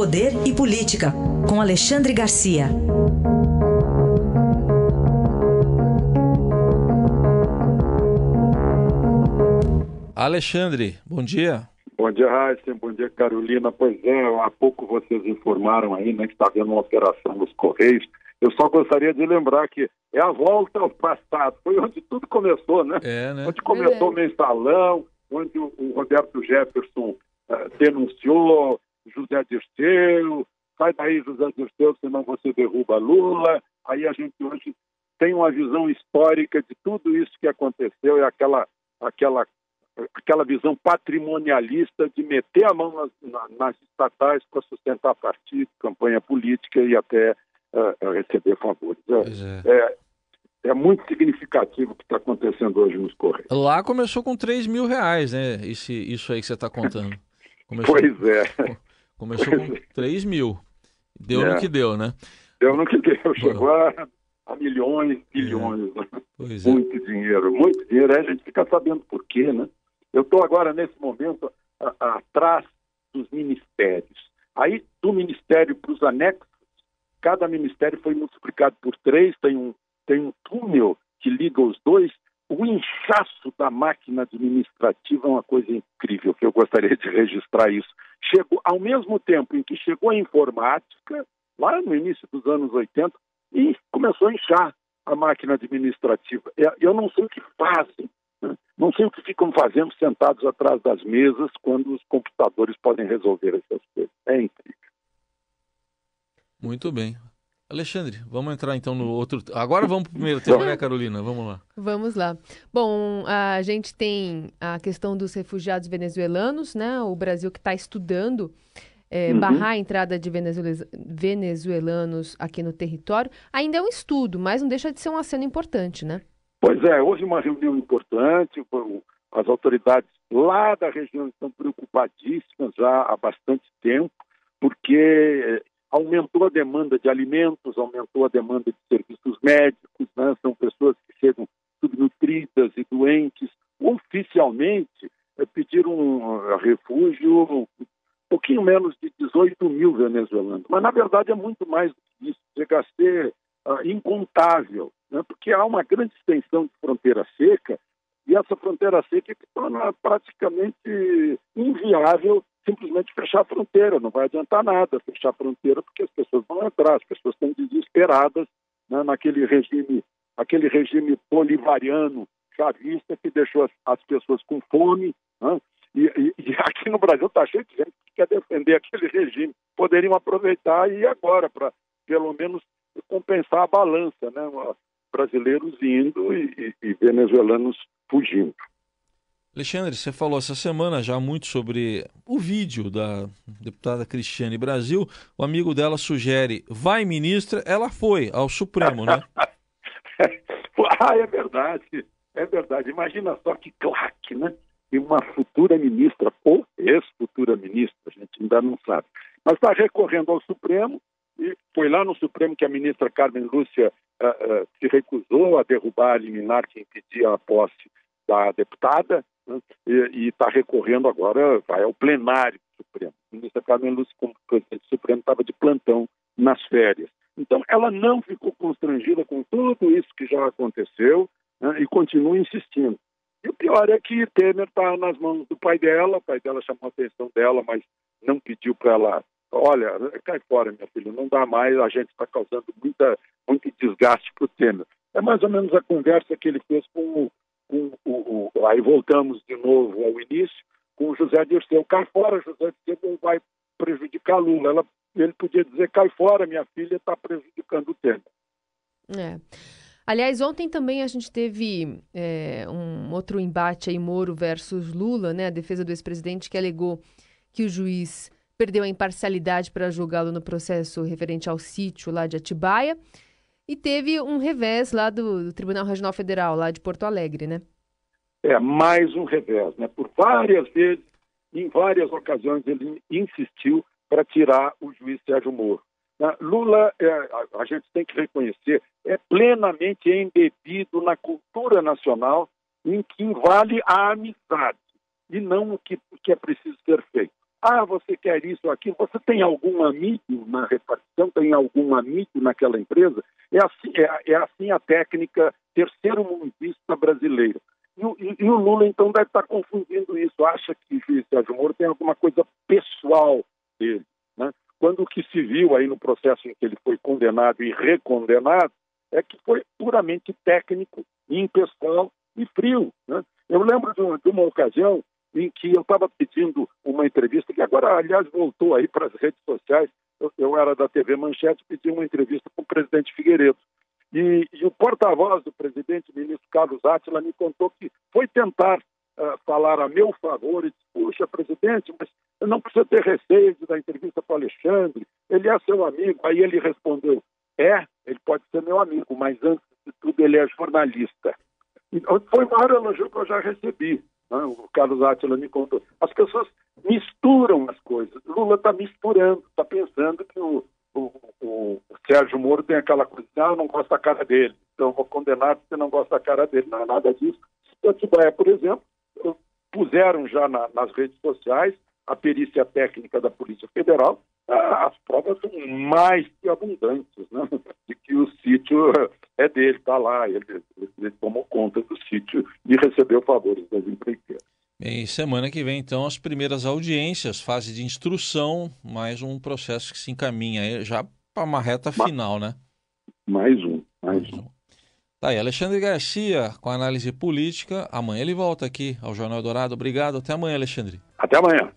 Poder e Política, com Alexandre Garcia. Alexandre, bom dia. Bom dia, Raíssa. Bom dia, Carolina. Pois é, há pouco vocês informaram aí né, que está havendo uma operação nos Correios. Eu só gostaria de lembrar que é a volta ao passado. Foi onde tudo começou, né? É, né? Onde começou é. o mensalão, onde o, o Roberto Jefferson uh, denunciou José Dirceu, sai daí José Dirceu, senão você derruba Lula. Aí a gente hoje tem uma visão histórica de tudo isso que aconteceu e aquela, aquela aquela visão patrimonialista de meter a mão nas, nas estatais para sustentar partido, campanha política e até uh, receber favores. É, é. é, muito significativo o que está acontecendo hoje nos Correios. Lá começou com 3 mil reais, né? Esse, isso aí que você está contando. Começou, pois é. Começou com 3 mil. Deu é. no que deu, né? Deu no que deu. Chegou a, a milhões, bilhões. É. Né? Muito dinheiro, muito dinheiro. Aí a gente fica sabendo por quê, né? Eu estou agora, nesse momento, a, a, atrás dos ministérios. Aí, do ministério para os anexos, cada ministério foi multiplicado por três, tem um, tem um túnel que liga os dois. O inchaço da máquina administrativa é uma coisa incrível, que eu gostaria de registrar isso. Chegou, ao mesmo tempo em que chegou a informática, lá no início dos anos 80, e começou a inchar a máquina administrativa. Eu não sei o que fazem não sei o que ficam fazendo sentados atrás das mesas quando os computadores podem resolver essas coisas. É incrível. Muito bem. Alexandre, vamos entrar então no outro. Agora vamos para o primeiro tema, né, Carolina? Vamos lá. Vamos lá. Bom, a gente tem a questão dos refugiados venezuelanos, né? O Brasil que está estudando é, uhum. barrar a entrada de venezuelanos aqui no território. Ainda é um estudo, mas não deixa de ser um aceno importante, né? Pois é, houve uma reunião importante, as autoridades lá da região estão preocupadíssimas já há bastante tempo, porque aumentou a demanda de alimentos, aumentou a demanda de serviços médicos, né? são pessoas que chegam subnutridas e doentes. Oficialmente, é, pediram um refúgio um pouquinho menos de 18 mil venezuelanos, mas na verdade é muito mais do que isso, chega a ser uh, incontável né, porque há uma grande extensão de fronteira seca e essa fronteira seca que torna praticamente inviável simplesmente fechar a fronteira. Não vai adiantar nada fechar a fronteira porque as pessoas vão entrar, as pessoas estão desesperadas né, naquele regime, aquele regime bolivariano chavista que deixou as, as pessoas com fome. Né? E, e, e, aqui no Brasil está cheio de gente que quer defender aquele regime. Poderiam aproveitar e ir agora para, pelo menos, compensar a balança, né? brasileiros indo e, e, venezuelanos fugindo. Alexandre, você falou essa semana já muito sobre o vídeo da deputada Cristiane Brasil. O amigo dela sugere, vai ministra, ela foi ao Supremo, né? ah, é verdade, é verdade. Imagina só que claque, né? E uma futura ministra, ou ex-futura ministra, a gente ainda não sabe. Mas está recorrendo ao Supremo, e foi lá no Supremo que a ministra Carmen Lúcia uh, uh, se recusou a derrubar a liminar que impedia a posse da deputada né, e está recorrendo agora, vai ao plenário do Supremo. A ministra Carmen Lúcia, como presidente Supremo, estava de plantão nas férias. Então, ela não ficou constrangida com tudo isso que já aconteceu né, e continua insistindo. E o pior é que Temer está nas mãos do pai dela, o pai dela chamou a atenção dela, mas não pediu para ela olha, cai fora, minha filha, não dá mais, a gente está causando muita, muito desgaste para o Temer. É mais ou menos a conversa que ele fez com, com o, o, Aí voltamos de novo ao início, com o José Dirceu. Cai fora, José Dirceu vai prejudicar Lula. Ela, ele podia dizer, cai fora, minha filha está prejudicando o Temer. É. Aliás, ontem também a gente teve é, um outro embate aí, Moro versus Lula, né? A defesa do ex-presidente que alegou que o juiz perdeu a imparcialidade para julgá-lo no processo referente ao sítio lá de Atibaia. E teve um revés lá do, do, Tribunal Regional Federal, lá de Porto Alegre, né? É, mais um revés, né? Por várias vezes, em várias ocasiões, ele insistiu para tirar o juiz Sérgio Moro. Lula, é, a, gente tem que reconhecer, é plenamente embebido na cultura nacional em que vale a amizade e não o que, o que é preciso ser feito. Ah, você quer isso aqui? Você tem algum amigo na repartição? Tem algum amigo naquela empresa? É assim, é, é assim a técnica terceiro mundista brasileira. E e, e o, Lula, então, deve estar confundindo isso. Acha que o juiz Sérgio Moro tem alguma coisa pessoal dele. Né? Quando o que se viu aí no processo em que ele foi condenado e recondenado é que foi puramente técnico, impessoal e frio. Né? Eu lembro de uma, de uma ocasião em que eu estava pedindo uma entrevista, que agora, aliás, voltou aí para as redes sociais. Eu, eu, era da TV Manchete, pedi uma entrevista com o presidente Figueiredo. E, e o porta-voz do presidente, ministro Carlos Átila, me contou que foi tentar uh, falar a meu favor e disse, puxa, presidente, mas não precisa ter receio da entrevista com o Alexandre, ele é seu amigo. Aí ele respondeu, é, ele pode ser meu amigo, mas antes de tudo ele é jornalista. Foi o maior elogio que eu já recebi. Né? O Carlos Átila me contou. As pessoas misturam as coisas. Lula está misturando, está pensando que o, o, o, Sérgio Moro tem aquela coisa, ah, eu não gosto da cara dele, então vou condenar porque não gosta da cara dele. Não é nada disso. Atibaia, por exemplo, puseram já na, nas redes sociais a perícia técnica da Polícia Federal, as provas são mais que abundantes, né? de que o sítio é dele, está lá, ele, ele tomou conta do sítio e recebeu favores das empreiteiras. Bem, semana que vem, então, as primeiras audiências, fase de instrução, mais um processo que se encaminha já para uma reta final, né? Mais um, mais, mais um. um. Tá aí, Alexandre Garcia com análise política. Amanhã ele volta aqui ao Jornal Dourado. Obrigado. Até amanhã, Alexandre. Até amanhã.